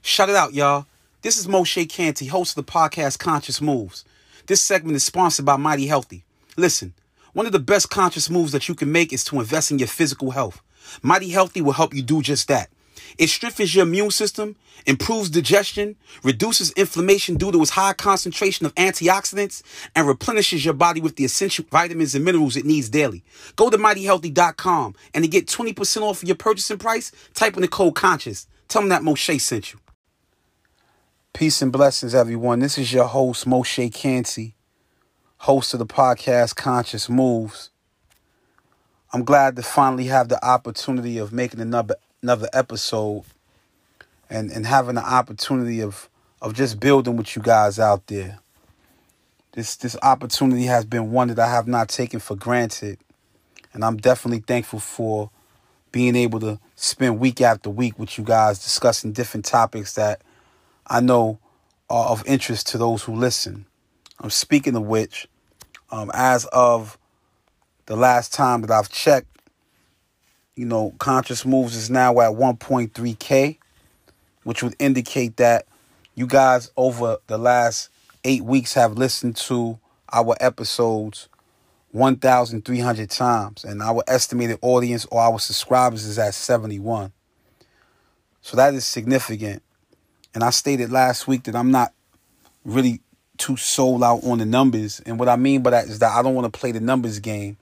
Shout it out, y'all. This is Moshe Canty, host of the podcast Conscious Moves. This segment is sponsored by Mighty Healthy. Listen, one of the best conscious moves that you can make is to invest in your physical health. Mighty Healthy will help you do just that. It strengthens your immune system, improves digestion, reduces inflammation due to its high concentration of antioxidants, and replenishes your body with the essential vitamins and minerals it needs daily. Go to mightyhealthy.com and to get 20% off of your purchasing price, type in the code CONSCIOUS. Tell them that Moshe sent you. Peace and blessings, everyone. This is your host, Moshe Canty, host of the podcast Conscious Moves. I'm glad to finally have the opportunity of making another another episode and, and having the opportunity of of just building with you guys out there. This this opportunity has been one that I have not taken for granted. And I'm definitely thankful for being able to spend week after week with you guys discussing different topics that I know are of interest to those who listen. I'm speaking of which, um, as of the last time that I've checked, you know, Conscious Moves is now at 1.3K, which would indicate that you guys over the last eight weeks have listened to our episodes 1,300 times, and our estimated audience or our subscribers is at 71. So that is significant. And I stated last week that I'm not really too sold out on the numbers. And what I mean by that is that I don't want to play the numbers game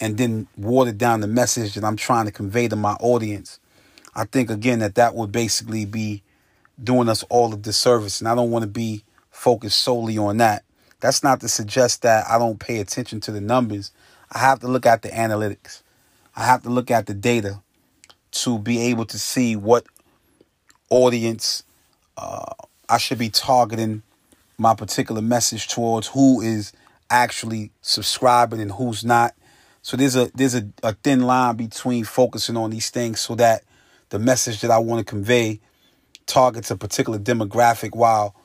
and then water down the message that I'm trying to convey to my audience. I think again that that would basically be doing us all a disservice, and I don't want to be focused solely on that. That's not to suggest that I don't pay attention to the numbers. I have to look at the analytics. I have to look at the data to be able to see what audience uh, I should be targeting my particular message towards, who is actually subscribing and who's not. So there's a there's a, a thin line between focusing on these things so that the message that I want to convey targets a particular demographic while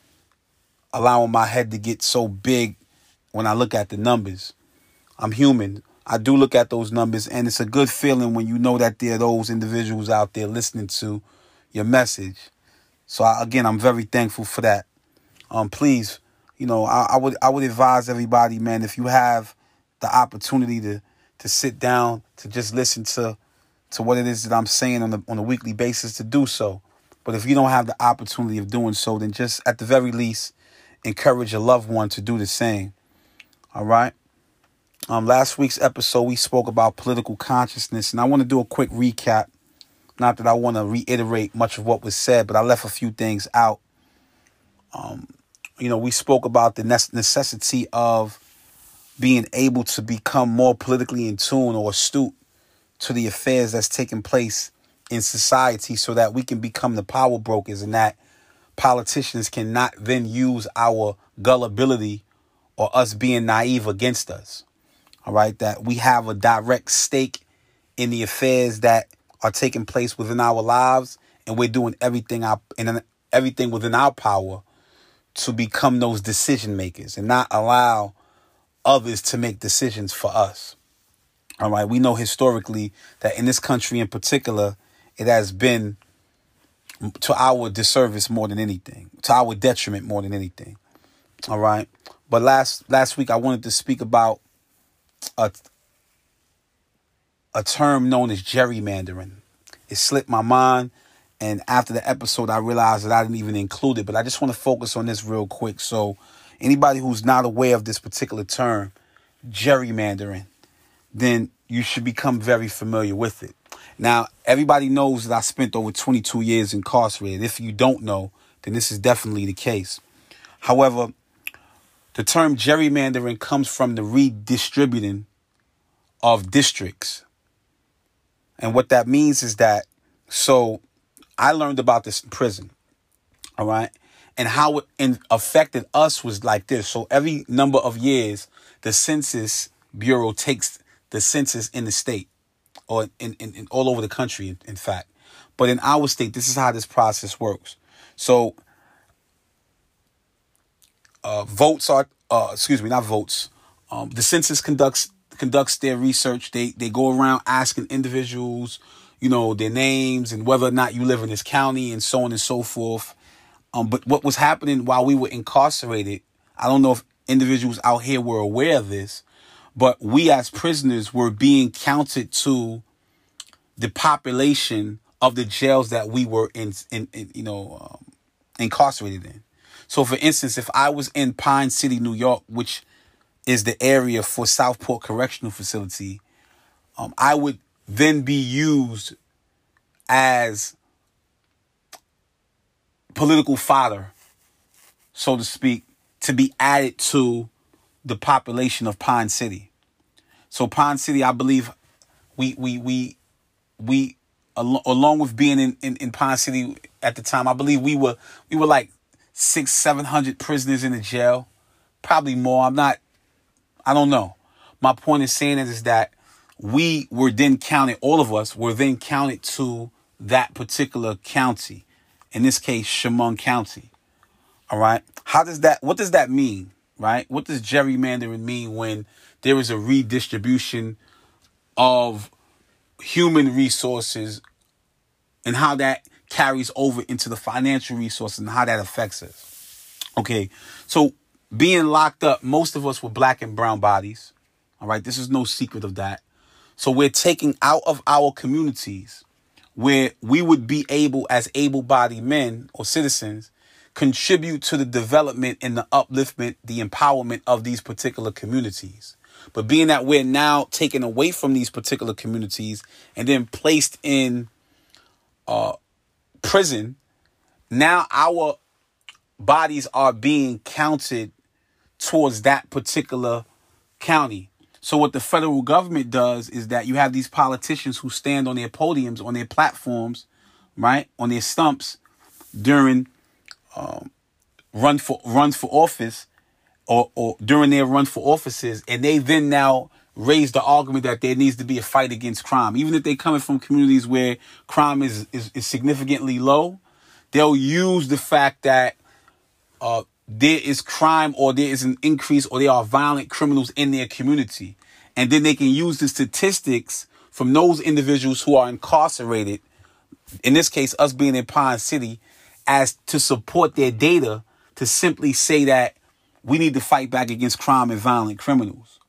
allowing my head to get so big when I look at the numbers. I'm human. I do look at those numbers, and it's a good feeling when you know that there are those individuals out there listening to your message. So I, again, I'm very thankful for that. Um, please, you know, I, I would I would advise everybody, man, if you have the opportunity to to sit down to just listen to to what it is that I'm saying on a on a weekly basis to do so. But if you don't have the opportunity of doing so, then just at the very least encourage a loved one to do the same. All right. Um, last week's episode we spoke about political consciousness, and I want to do a quick recap not that I want to reiterate much of what was said, but I left a few things out. Um, you know, we spoke about the necessity of being able to become more politically in tune or astute to the affairs that's taking place in society so that we can become the power brokers and that politicians cannot then use our gullibility or us being naive against us. All right, that we have a direct stake in the affairs that are taking place within our lives, and we're doing everything our and everything within our power to become those decision makers and not allow others to make decisions for us. All right, we know historically that in this country in particular, it has been to our disservice more than anything, to our detriment more than anything. All right, but last last week I wanted to speak about a a term known as gerrymandering. It slipped my mind. And after the episode, I realized that I didn't even include it. But I just want to focus on this real quick. So, anybody who's not aware of this particular term, gerrymandering, then you should become very familiar with it. Now, everybody knows that I spent over 22 years incarcerated. If you don't know, then this is definitely the case. However, the term gerrymandering comes from the redistributing of districts. And what that means is that, so I learned about this in prison, all right? And how it affected us was like this. So every number of years, the Census Bureau takes the census in the state or in, in, in all over the country, in, in fact. But in our state, this is how this process works. So uh, votes are, uh, excuse me, not votes. Um, the census conducts conducts their research. They they go around asking individuals, you know, their names and whether or not you live in this county and so on and so forth. Um, but what was happening while we were incarcerated, I don't know if individuals out here were aware of this, but we as prisoners were being counted to the population of the jails that we were in, in, in you know, um, incarcerated in. So, for instance, if I was in Pine City, New York, which is the area for Southport Correctional Facility, um, I would then be used as political fodder, so to speak, to be added to the population of Pine City. So Pine City, I believe, we we we we along with being in, in, in Pine City at the time, I believe we were we were like six seven hundred prisoners in the jail, probably more. I'm not, I don't know. My point is saying is, is that we were then counted. All of us were then counted to that particular county, in this case, Chemung County. All right. How does that? What does that mean? Right. What does gerrymandering mean when there is a redistribution of human resources and how that carries over into the financial resources and how that affects us. Okay, so being locked up, most of us were black and brown bodies. All right, this is no secret of that. So we're taking out of our communities where we would be able, as able bodied men or citizens, contribute to the development and the upliftment, the empowerment of these particular communities. But being that we're now taken away from these particular communities and then placed in uh, prison, now our bodies are being counted towards that particular county. So what the federal government does is that you have these politicians who stand on their podiums, on their platforms, right, on their stumps during um, run for runs for office, or, or during their run for offices, and they then now raise the argument that there needs to be a fight against crime. Even if they're coming from communities where crime is, is, is significantly low, they'll use the fact that uh, there is crime or there is an increase or there are violent criminals in their community. And then they can use the statistics from those individuals who are incarcerated, in this case, us being in Pine City, as to support their data to simply say that we need to fight back against crime and violent criminals.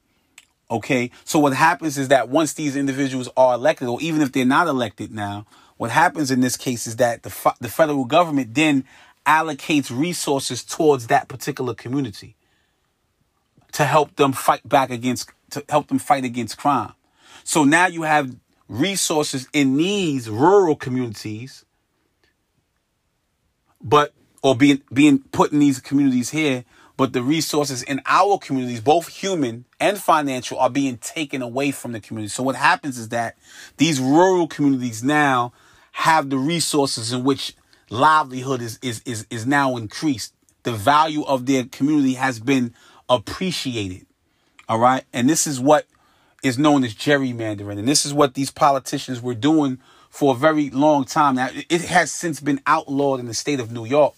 Okay. So what happens is that once these individuals are elected, or even if they're not elected now, what happens in this case is that the, the federal government then allocates resources towards that particular community to help them fight back against, to help them fight against crime. So now you have resources in these rural communities, but, or being, being put in these communities here but the resources in our communities, both human and financial, are being taken away from the community. So what happens is that these rural communities now have the resources in which livelihood is, is, is, is now increased. The value of their community has been appreciated. All right. And this is what is known as gerrymandering. And this is what these politicians were doing for a very long time. Now, it has since been outlawed in the state of New York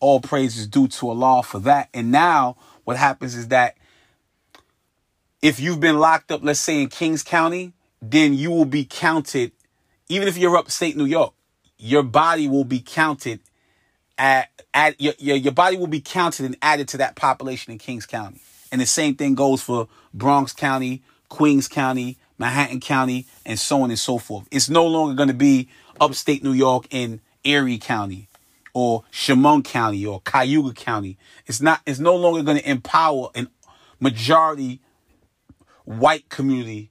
all praise is due to Allah for that. And now what happens is that if you've been locked up, let's say in Kings County, then you will be counted, even if you're upstate New York, your body will be counted at, at your, your, your body will be counted and added to that population in Kings County. And the same thing goes for Bronx County, Queens County, Manhattan County, and so on and so forth. It's no longer going to be upstate New York in Erie County or Chemung County or Cayuga County. It's not, it's no longer going to empower a majority white community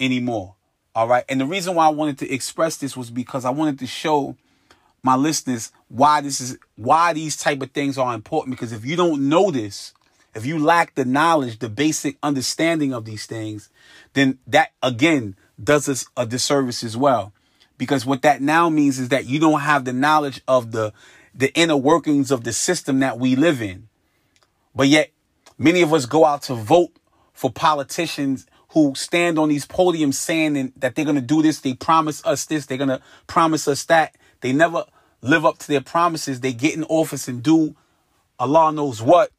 anymore. All right. And the reason why I wanted to express this was because I wanted to show my listeners why this is, why these type of things are important. Because if you don't know this, if you lack the knowledge, the basic understanding of these things, then that again does us a disservice as well. Because what that now means is that you don't have the knowledge of the, the inner workings of the system that we live in. But yet, many of us go out to vote for politicians who stand on these podiums saying that they're going to do this. They promise us this. They're going to promise us that. They never live up to their promises. They get in office and do Allah knows what.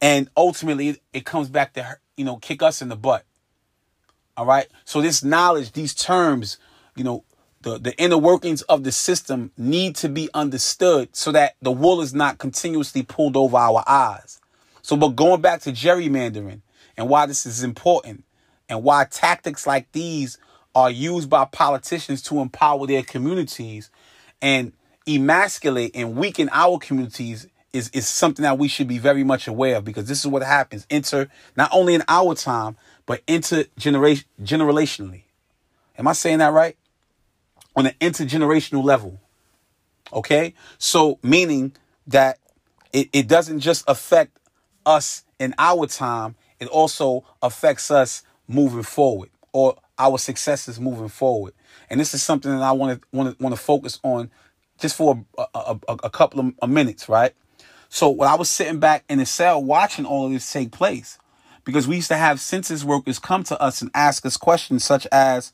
And ultimately, it comes back to, you know, kick us in the butt. All right. So this knowledge, these terms, you know, the, the inner workings of the system need to be understood so that the wool is not continuously pulled over our eyes. So, but going back to gerrymandering and why this is important and why tactics like these are used by politicians to empower their communities and emasculate and weaken our communities is, is something that we should be very much aware of because this is what happens. Enter not only in our time, but intergeneration generationally. Am I saying that right? On an intergenerational level. Okay? So meaning that it, it doesn't just affect us in our time, it also affects us moving forward or our successes moving forward. And this is something that I want to want to want to focus on just for a, a, a, a couple of minutes, right? So when I was sitting back in the cell watching all of this take place, because we used to have census workers come to us and ask us questions such as,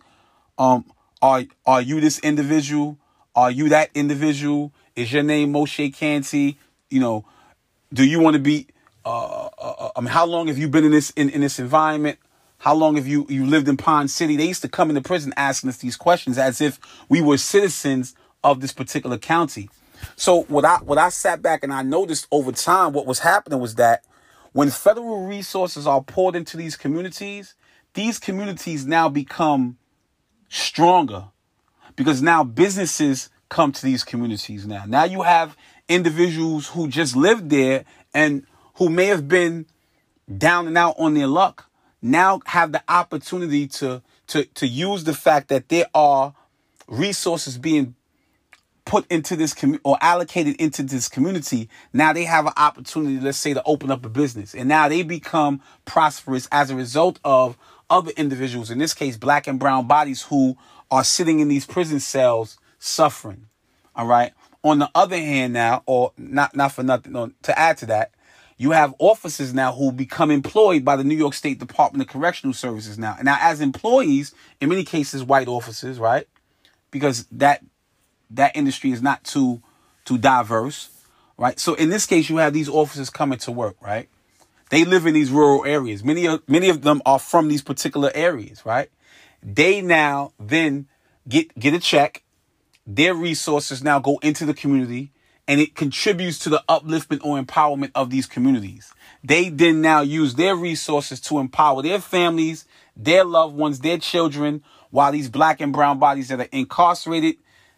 um, are are you this individual? Are you that individual? Is your name Moshe Canty? You know, do you want to be? Uh, uh, uh, I mean, how long have you been in this in, in this environment? How long have you you lived in Pond City? They used to come into prison asking us these questions as if we were citizens of this particular county. So what I what I sat back and I noticed over time what was happening was that when federal resources are poured into these communities, these communities now become stronger because now businesses come to these communities now. Now you have individuals who just lived there and who may have been down and out on their luck now have the opportunity to to to use the fact that there are resources being put into this community or allocated into this community, now they have an opportunity, let's say, to open up a business. And now they become prosperous as a result of other individuals, in this case, black and brown bodies who are sitting in these prison cells suffering. All right. On the other hand, now, or not, not for nothing, no, to add to that, you have officers now who become employed by the New York State Department of Correctional Services now. Now, as employees, in many cases, white officers, right? Because that that industry is not too too diverse, right? So in this case, you have these officers coming to work, right? They live in these rural areas. Many of many of them are from these particular areas, right? They now then get get a check. Their resources now go into the community and it contributes to the upliftment or empowerment of these communities. They then now use their resources to empower their families, their loved ones, their children, while these black and brown bodies that are incarcerated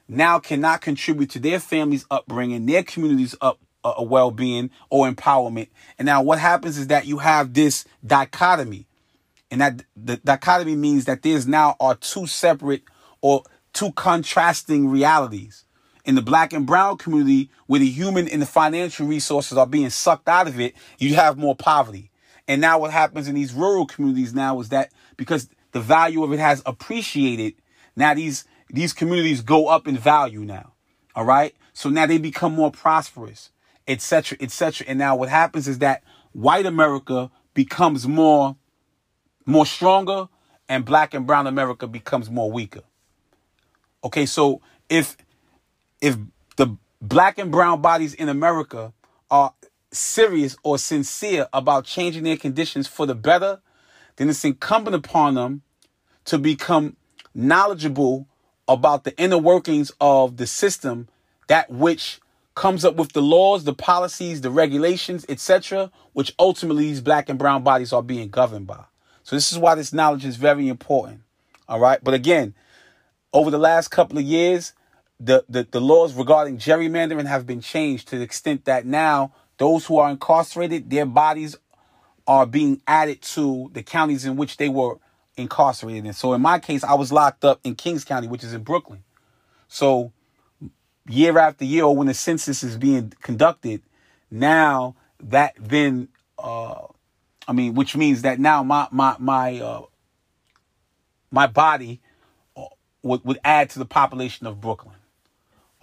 now cannot contribute to their family's upbringing, their community's up uh, well-being or empowerment. And now what happens is that you have this dichotomy. And that the dichotomy means that there's now are two separate or two contrasting realities. In the black and brown community, where the human and the financial resources are being sucked out of it, you have more poverty. And now what happens in these rural communities now is that because the value of it has appreciated, now these these communities go up in value now. All right. So now they become more prosperous, etc., etc. And now what happens is that white America becomes more, more stronger, and black and brown America becomes more weaker. Okay. So if, if the black and brown bodies in America are serious or sincere about changing their conditions for the better, then it's incumbent upon them to become knowledgeable about the inner workings of the system, that which comes up with the laws, the policies, the regulations, etc., which ultimately these black and brown bodies are being governed by. So this is why this knowledge is very important. All right. But again, over the last couple of years, the, the, the laws regarding gerrymandering have been changed to the extent that now those who are incarcerated, their bodies are being added to the counties in which they were incarcerated in. So in my case, I was locked up in Kings County, which is in Brooklyn. So year after year, when the census is being conducted, now that then, uh, I mean, which means that now my my my uh, my body uh, would would add to the population of Brooklyn.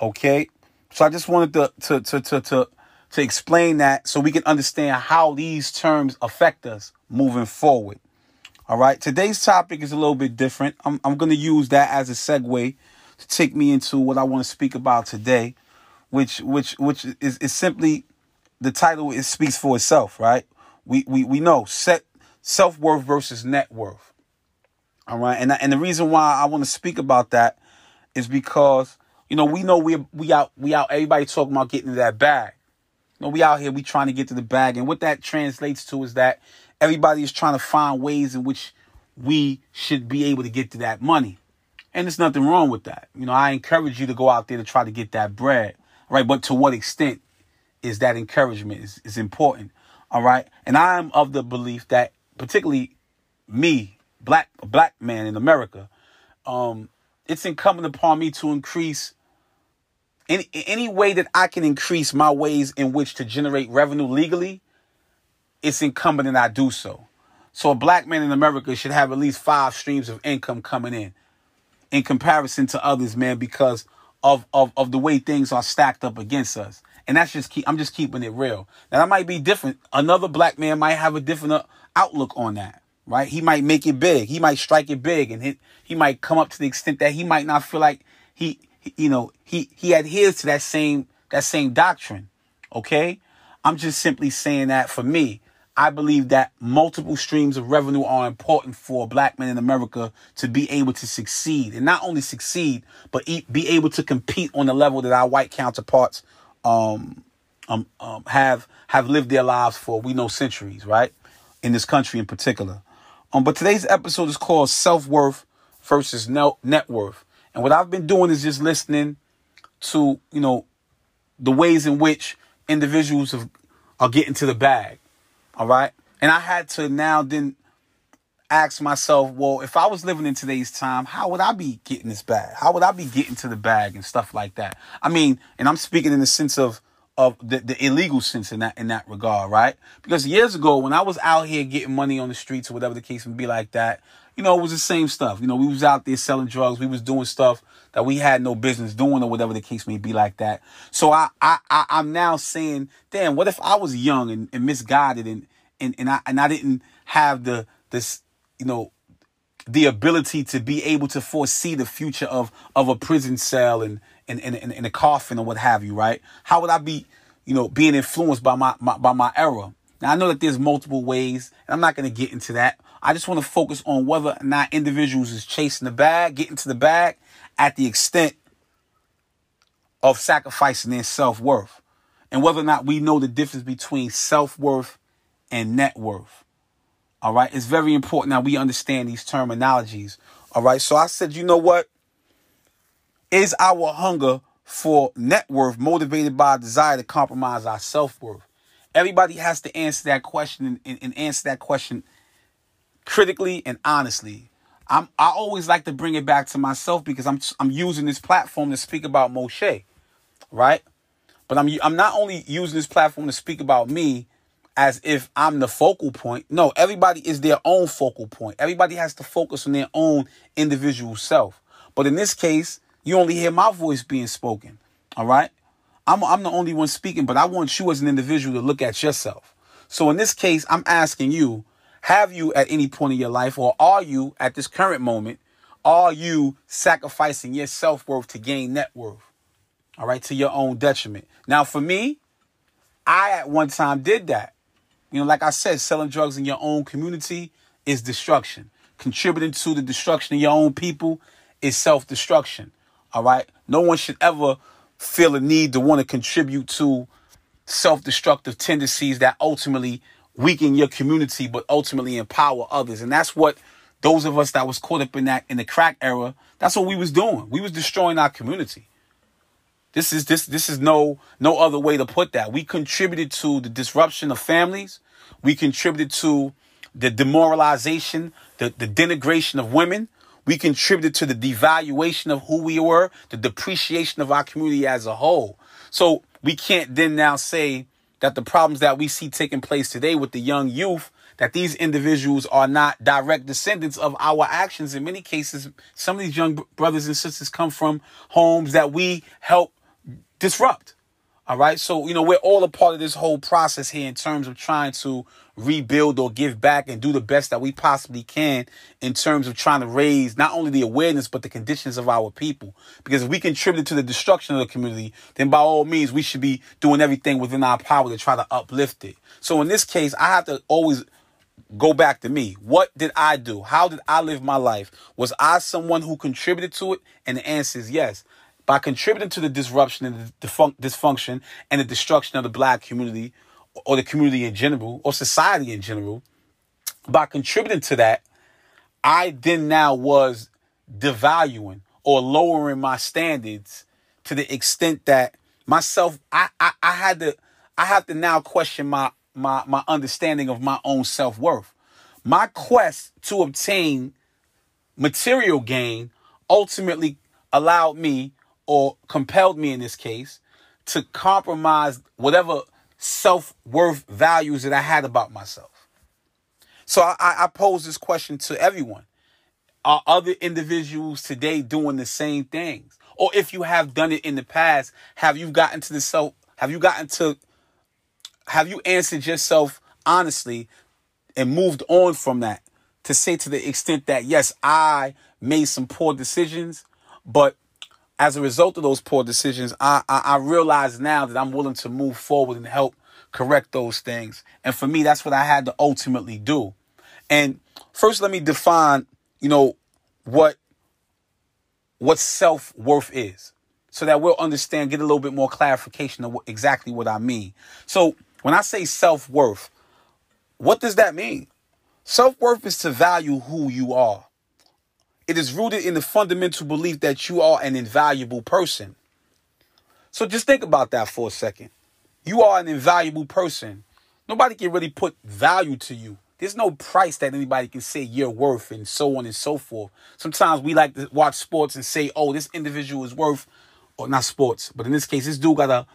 Okay, so I just wanted to to to to to, to explain that so we can understand how these terms affect us moving forward. All right. Today's topic is a little bit different. I'm, I'm going to use that as a segue to take me into what I want to speak about today, which, which, which is, is simply the title. It speaks for itself, right? We, we, we know set self worth versus net worth. All right, and and the reason why I want to speak about that is because you know we know we we out we out everybody talking about getting to that bag. You know we out here we trying to get to the bag, and what that translates to is that everybody is trying to find ways in which we should be able to get to that money, and there's nothing wrong with that. You know I encourage you to go out there to try to get that bread, right? But to what extent is that encouragement is, is important, all right? And I'm of the belief that particularly me black black man in America, um, it's incumbent upon me to increase any any way that I can increase my ways in which to generate revenue legally. It's incumbent that I do so. So a black man in America should have at least five streams of income coming in, in comparison to others, man, because of of of the way things are stacked up against us. And that's just keep. I'm just keeping it real. Now that might be different. Another black man might have a different uh, outlook on that right? He might make it big. He might strike it big, and he, he might come up to the extent that he might not feel like he, you know, he he adheres to that same that same doctrine. Okay, I'm just simply saying that for me, I believe that multiple streams of revenue are important for black men in America to be able to succeed, and not only succeed, but be able to compete on the level that our white counterparts um, um, um have have lived their lives for we know centuries, right? In this country in particular. Um, but today's episode is called Self Worth versus Net Worth. And what I've been doing is just listening to, you know, the ways in which individuals have, are getting to the bag. All right. And I had to now then ask myself, well, if I was living in today's time, how would I be getting this bag? How would I be getting to the bag and stuff like that? I mean, and I'm speaking in the sense of of the, the illegal sense in that in that regard, right? Because years ago, when I was out here getting money on the streets or whatever the case would be like that, you know, it was the same stuff. You know, we was out there selling drugs, we was doing stuff that we had no business doing or whatever the case may be like that. So I I, I am now saying, damn, what if I was young and, and misguided and and and I and I didn't have the this you know the ability to be able to foresee the future of of a prison cell and in, in, in, in a coffin or what have you, right? How would I be, you know, being influenced by my, my by my era? Now I know that there's multiple ways, and I'm not going to get into that. I just want to focus on whether or not individuals is chasing the bag, getting to the bag at the extent of sacrificing their self worth, and whether or not we know the difference between self worth and net worth. All right, it's very important that we understand these terminologies. All right, so I said, you know what? Is our hunger for net worth motivated by a desire to compromise our self worth? Everybody has to answer that question and, and, answer that question critically and honestly. I'm, I always like to bring it back to myself because I'm I'm using this platform to speak about Moshe, right? But I'm I'm not only using this platform to speak about me as if I'm the focal point. No, everybody is their own focal point. Everybody has to focus on their own individual self. But in this case, you only hear my voice being spoken. All right? I'm, I'm the only one speaking, but I want you as an individual to look at yourself. So in this case, I'm asking you, have you at any point in your life, or are you at this current moment, are you sacrificing your self worth to gain net worth? All right, to your own detriment. Now, for me, I at one time did that. You know, like I said, selling drugs in your own community is destruction. Contributing to the destruction of your own people is self destruction. All right. No one should ever feel a need to want to contribute to self destructive tendencies that ultimately weaken your community, but ultimately empower others. And that's what those of us that was caught up in that in the crack era, that's what we was doing. We was destroying our community. This is this this is no no other way to put that. We contributed to the disruption of families. We contributed to the demoralization, the, the denigration of women. We contributed to the devaluation of who we were, the depreciation of our community as a whole. So we can't then now say that the problems that we see taking place today with the young youth, that these individuals are not direct descendants of our actions. In many cases, some of these young brothers and sisters come from homes that we help disrupt. All right. So, you know, we're all a part of this whole process here in terms of trying to rebuild or give back and do the best that we possibly can in terms of trying to raise not only the awareness, but the conditions of our people. Because if we contribute to the destruction of the community, then by all means, we should be doing everything within our power to try to uplift it. So in this case, I have to always go back to me. What did I do? How did I live my life? Was I someone who contributed to it? And the answer is yes. By contributing to the disruption and the dysfunction and the destruction of the black community or the community in general or society in general, by contributing to that, I then now was devaluing or lowering my standards to the extent that myself I, I, I had to I have to now question my my my understanding of my own self-worth. My quest to obtain material gain ultimately allowed me or compelled me in this case to compromise whatever self-worth values that I had about myself. So I, I pose this question to everyone. Are other individuals today doing the same things? Or if you have done it in the past, have you gotten to the self have you gotten to have you answered yourself honestly and moved on from that to say to the extent that yes, I made some poor decisions, but as a result of those poor decisions, I, I, I realize now that I'm willing to move forward and help correct those things. And for me, that's what I had to ultimately do. And first, let me define, you know, what what self worth is, so that we'll understand, get a little bit more clarification of what, exactly what I mean. So when I say self worth, what does that mean? Self worth is to value who you are. It is rooted in the fundamental belief that you are an invaluable person. So just think about that for a second. You are an invaluable person. Nobody can really put value to you. There's no price that anybody can say you're worth and so on and so forth. Sometimes we like to watch sports and say, oh, this individual is worth, or not sports, but in this case, this dude got a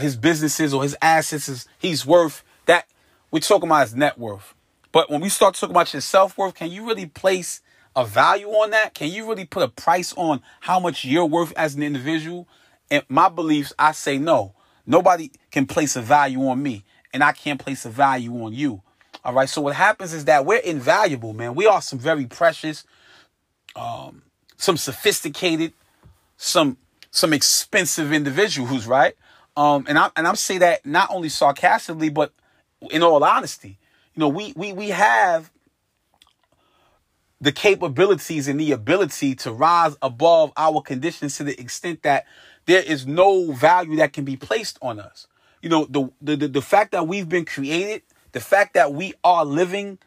his businesses or his assets is he's worth that we're talking about his net worth. But when we start talking about your self worth, can you really place a value on that? Can you really put a price on how much you're worth as an individual? And my beliefs, I say no. Nobody can place a value on me, and I can't place a value on you. All right. So what happens is that we're invaluable, man. We are some very precious, um, some sophisticated, some some expensive individuals, right? Um, and I and I'm say that not only sarcastically, but in all honesty. You know, we we we have the capabilities and the ability to rise above our conditions to the extent that there is no value that can be placed on us. You know, the the the, fact that we've been created, the fact that we are living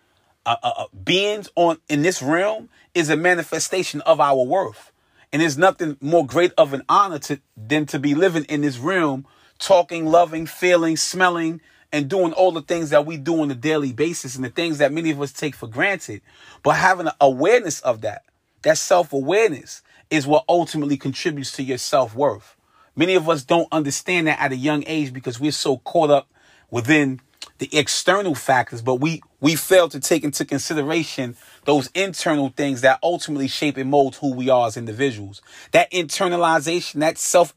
uh, uh, uh beings on in this realm is a manifestation of our worth. And there's nothing more great of an honor to than to be living in this realm, talking, loving, feeling, smelling, and doing all the things that we do on a daily basis and the things that many of us take for granted. But having an awareness of that, that self-awareness is what ultimately contributes to your self-worth. Many of us don't understand that at a young age because we're so caught up within the external factors, but we we fail to take into consideration those internal things that ultimately shape and mold who we are as individuals. That internalization, that self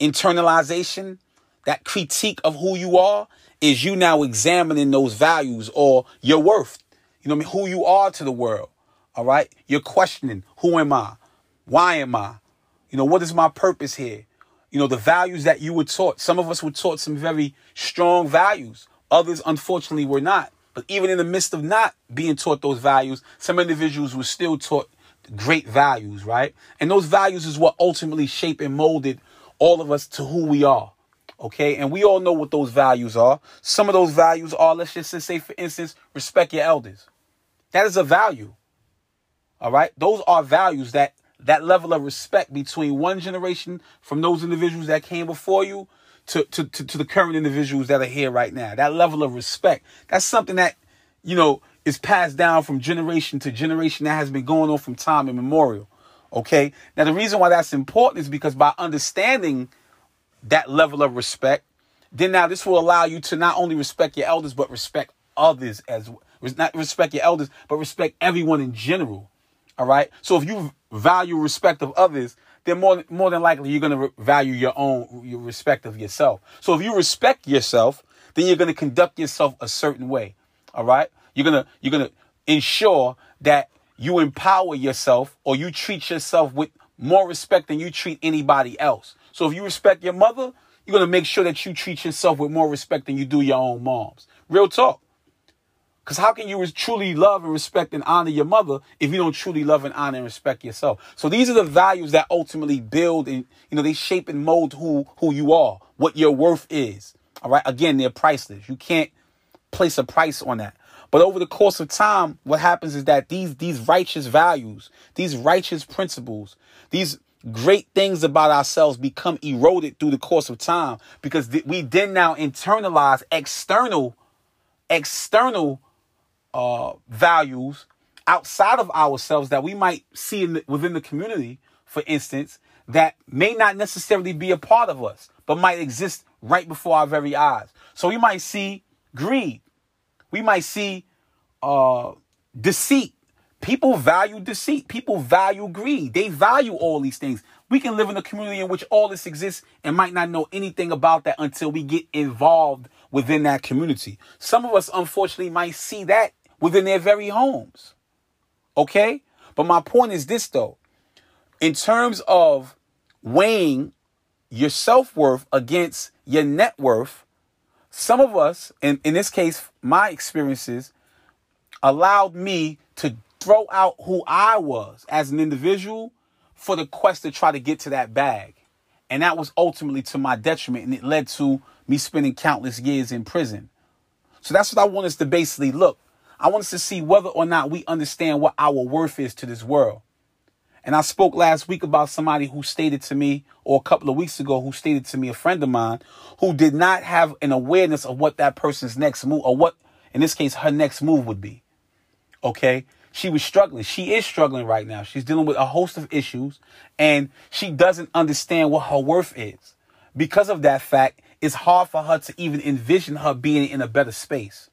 internalization, that critique of who you are is you now examining those values or your worth. You know I mean? Who you are to the world. All right? You're questioning, who am I? Why am I? You know, what is my purpose here? You know, the values that you were taught. Some of us were taught some very strong values. Others, unfortunately, were not. But even in the midst of not being taught those values, some individuals were still taught great values, right? And those values is what ultimately shaped and molded all of us to who we are. Okay, and we all know what those values are. Some of those values are, let's just say, for instance, respect your elders. That is a value. All right, those are values that that level of respect between one generation from those individuals that came before you to, to, to, to the current individuals that are here right now. That level of respect. That's something that, you know, is passed down from generation to generation that has been going on from time immemorial. Okay. Now, the reason why that's important is because by understanding that level of respect, then now this will allow you to not only respect your elders, but respect others as not respect your elders, but respect everyone in general. All right. So if you value respect of others, then more more than likely you're going to re- value your own your respect of yourself. So if you respect yourself, then you're going to conduct yourself a certain way. All right? You're to you're to ensure that you empower yourself or you treat yourself with more respect than you treat anybody else. So if you respect your mother, you're going to make sure that you treat yourself with more respect than you do your own moms. Real talk. Because how can you truly love and respect and honor your mother if you don't truly love and honor and respect yourself? So these are the values that ultimately build and you know they shape and mold who who you are, what your worth is. All right. Again, they're priceless. You can't place a price on that. But over the course of time, what happens is that these these righteous values, these righteous principles, these great things about ourselves become eroded through the course of time because th- we then now internalize external external uh, values outside of ourselves that we might see the, within the community, for instance, that may not necessarily be a part of us, but might exist right before our very eyes. So we might see greed. We might see uh, deceit. People value deceit. People value greed. They value all these things. We can live in a community in which all this exists and might not know anything about that until we get involved within that community. Some of us, unfortunately, might see that within their very homes. Okay? But my point is this, though. In terms of weighing your self worth against your net worth, some of us, in, in this case, my experiences, allowed me to throw out who I was as an individual for the quest to try to get to that bag. And that was ultimately to my detriment, and it led to me spending countless years in prison. So that's what I want us to basically look. I want us to see whether or not we understand what our worth is to this world. And I spoke last week about somebody who stated to me, or a couple of weeks ago, who stated to me, a friend of mine, who did not have an awareness of what that person's next move, or what, in this case, her next move would be. Okay? She was struggling. She is struggling right now. She's dealing with a host of issues, and she doesn't understand what her worth is. Because of that fact, it's hard for her to even envision her being in a better space.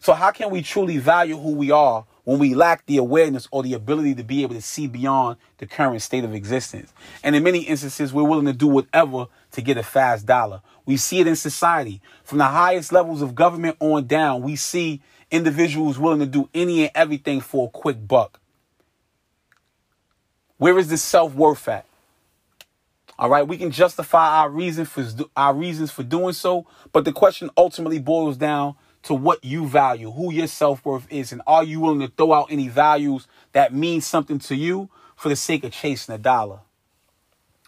So, how can we truly value who we are when we lack the awareness or the ability to be able to see beyond the current state of existence. And in many instances, we're willing to do whatever to get a fast dollar. We see it in society. From the highest levels of government on down, we see individuals willing to do any and everything for a quick buck. Where is this self worth at? All right, we can justify our reason for our reasons for doing so, but the question ultimately boils down to what you value, who your self worth is, and are you willing to throw out any values that mean something to you for the sake of chasing a dollar?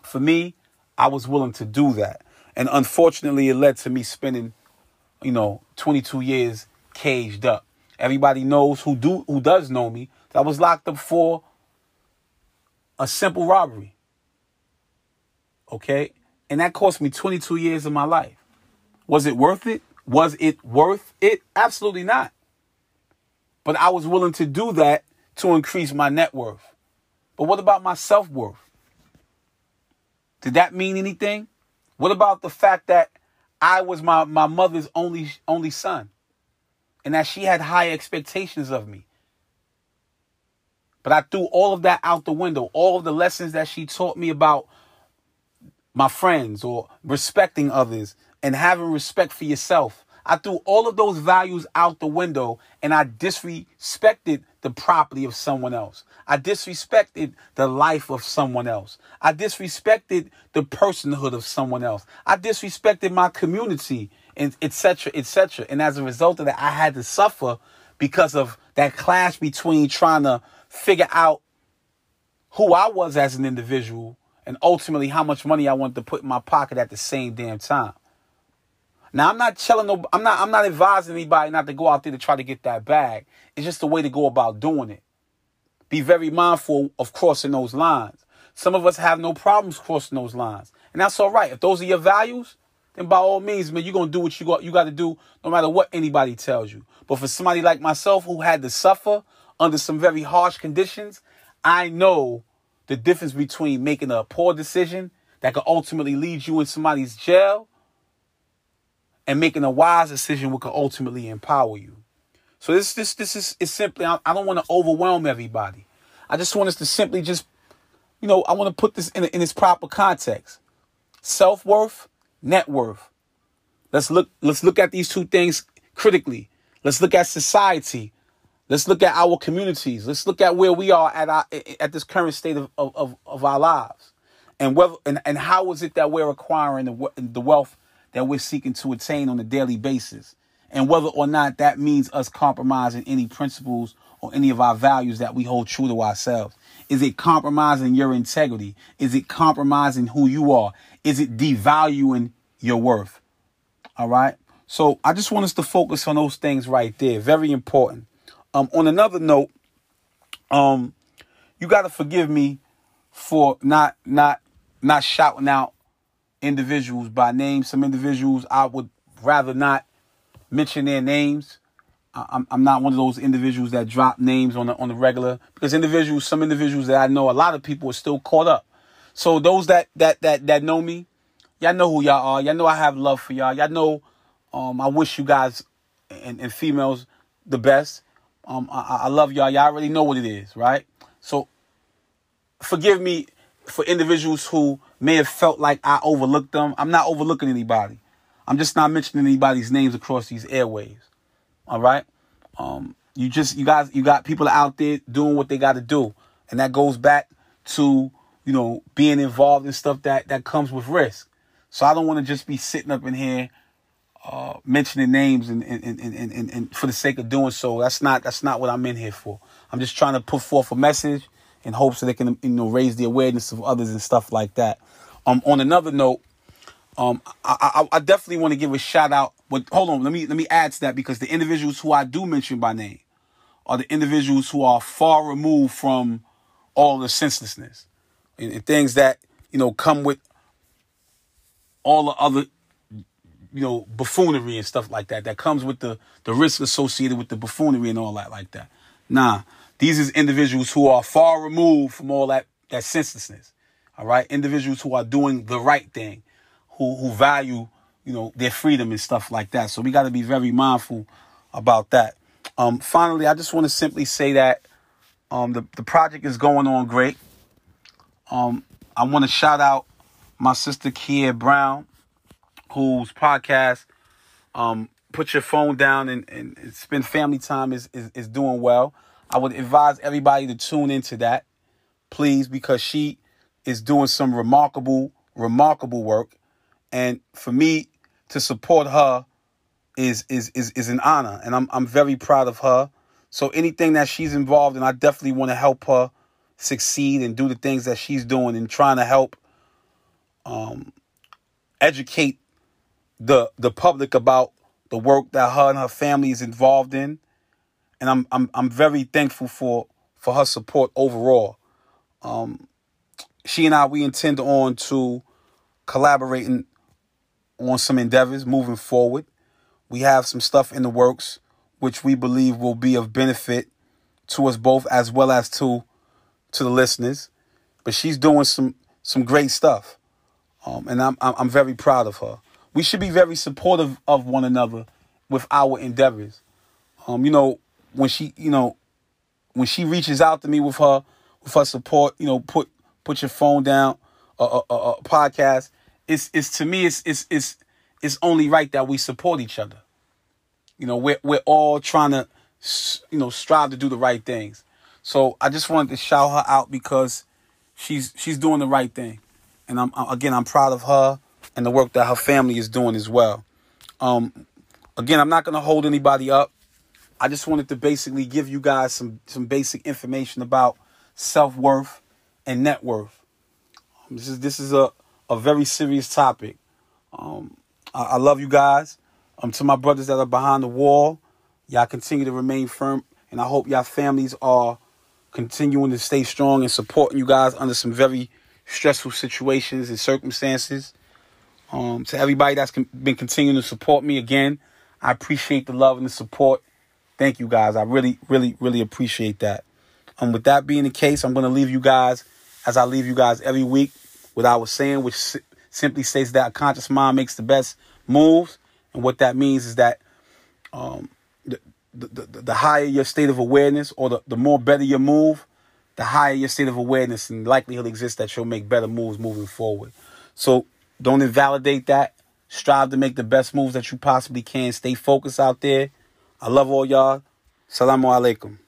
For me, I was willing to do that. And unfortunately, it led to me spending, you know, 22 years caged up. Everybody knows who do who does know me I was locked up for a simple robbery. Okay? And that cost me 22 years of my life. Was it worth it? Was it worth it? Absolutely not. But I was willing to do that to increase my net worth. But what about my self worth? Did that mean anything? What about the fact that I was my, my mother's only only son and that she had high expectations of me? But I threw all of that out the window. All of the lessons that she taught me about my friends or respecting others, and having respect for yourself. I threw all of those values out the window and I disrespected the property of someone else. I disrespected the life of someone else. I disrespected the personhood of someone else. I disrespected my community and etc. etc. And as a result of that, I had to suffer because of that clash between trying to figure out who I was as an individual and ultimately how much money I wanted to put in my pocket at the same damn time. Now I'm not telling no, I'm not I'm not advising anybody not to go out there to try to get that bag. It's just the way to go about doing it. Be very mindful of crossing those lines. Some of us have no problems crossing those lines, and that's all right. If those are your values, then by all means, man, you're gonna do what you got you got to do, no matter what anybody tells you. But for somebody like myself who had to suffer under some very harsh conditions, I know the difference between making a poor decision that could ultimately lead you in somebody's jail and making a wise decision which could ultimately empower you. So this this this is, is simply I, I don't want to overwhelm everybody. I just want us to simply just you know I want to put this in in its proper context. Self worth, net worth. Let's look let's look at these two things critically. Let's look at society. Let's look at our communities. Let's look at where we are at our at this current state of of, of our lives, and whether and, and how is it that we're acquiring the the wealth that we're seeking to attain on a daily basis. and whether or not that means us compromising any principles or any of our values that we hold true to ourselves. Is it compromising your integrity? Is it compromising who you are? Is it devaluing your worth? All right. So I just want us to focus on those things right there. Very important. Um, on another note, um, you got to forgive me for not not not shouting out individuals by name. Some individuals I would rather not mention their names. I'm I'm not one of those individuals that drop names on the on the regular because individuals, some individuals that I know, a lot of people are still caught up. So those that that that that know me, y'all know who y'all are. Y'all know I have love for y'all. Y'all know um, I wish you guys and, and females the best. Um, I, I love y'all. Y'all already know what it is, right? So forgive me for individuals who may have felt like I overlooked them. I'm not overlooking anybody. I'm just not mentioning anybody's names across these airwaves. All right. Um, you just you guys you got people out there doing what they got to do, and that goes back to you know being involved in stuff that that comes with risk. So I don't want to just be sitting up in here uh, mentioning names and and, and, and, and and for the sake of doing so. That's not that's not what I'm in here for. I'm just trying to put forth a message in hopes that they can you know raise the awareness of others and stuff like that. Um, on another note, um, I, I, I definitely want to give a shout out. But hold on, let me let me add to that because the individuals who I do mention by name are the individuals who are far removed from all the senselessness and, and things that you know come with all the other you know buffoonery and stuff like that that comes with the the risk associated with the buffoonery and all that like that. Nah, these is individuals who are far removed from all that that senselessness. All right, individuals who are doing the right thing, who who value you know their freedom and stuff like that. So we got to be very mindful about that. Um, finally, I just want to simply say that um, the the project is going on great. Um, I want to shout out my sister Kia Brown, whose podcast um, "Put Your Phone Down and, and Spend Family Time" is, is is doing well. I would advise everybody to tune into that, please, because she is doing some remarkable, remarkable work. And for me to support her is is is is an honor. And I'm I'm very proud of her. So anything that she's involved in, I definitely want to help her succeed and do the things that she's doing and trying to help um, educate the the public about the work that her and her family is involved in. And I'm I'm I'm very thankful for for her support overall. Um, she and I we intend on to collaborating on some endeavors moving forward. We have some stuff in the works which we believe will be of benefit to us both as well as to to the listeners. But she's doing some some great stuff, um, and I'm I'm very proud of her. We should be very supportive of one another with our endeavors. Um, you know, when she you know when she reaches out to me with her with her support, you know, put put your phone down, a, a, a, a podcast. It's it's to me it's it's it's it's only right that we support each other. You know, we're we're all trying to you know strive to do the right things. So I just wanted to shout her out because she's she's doing the right thing, and I'm again I'm proud of her and the work that her family is doing as well. Um, again, I'm not going to hold anybody up. I just wanted to basically give you guys some some basic information about self worth and net worth. Um, this is this is a, a very serious topic. Um, I, I, love you guys. Um, to my brothers that are behind the wall, y'all continue to remain firm, and I hope y'all families are continuing to stay strong and supporting you guys under some very stressful situations and circumstances. Um, to everybody that's been continuing to support me again, I appreciate the love and the support. Thank you guys. I really, really, really appreciate that. And um, with that being the case, I'm going to leave you guys as I leave you guys every week I was saying, which si- simply states that a conscious mind makes the best moves. And what that means is that um, the, the, the, higher your state of awareness or the, the more better your move, the higher your state of awareness and likelihood exists that you'll make better moves moving forward. So don't invalidate that. Strive to make the best moves that you possibly can. Stay focused out there. I love all y'all. Salamu alaikum.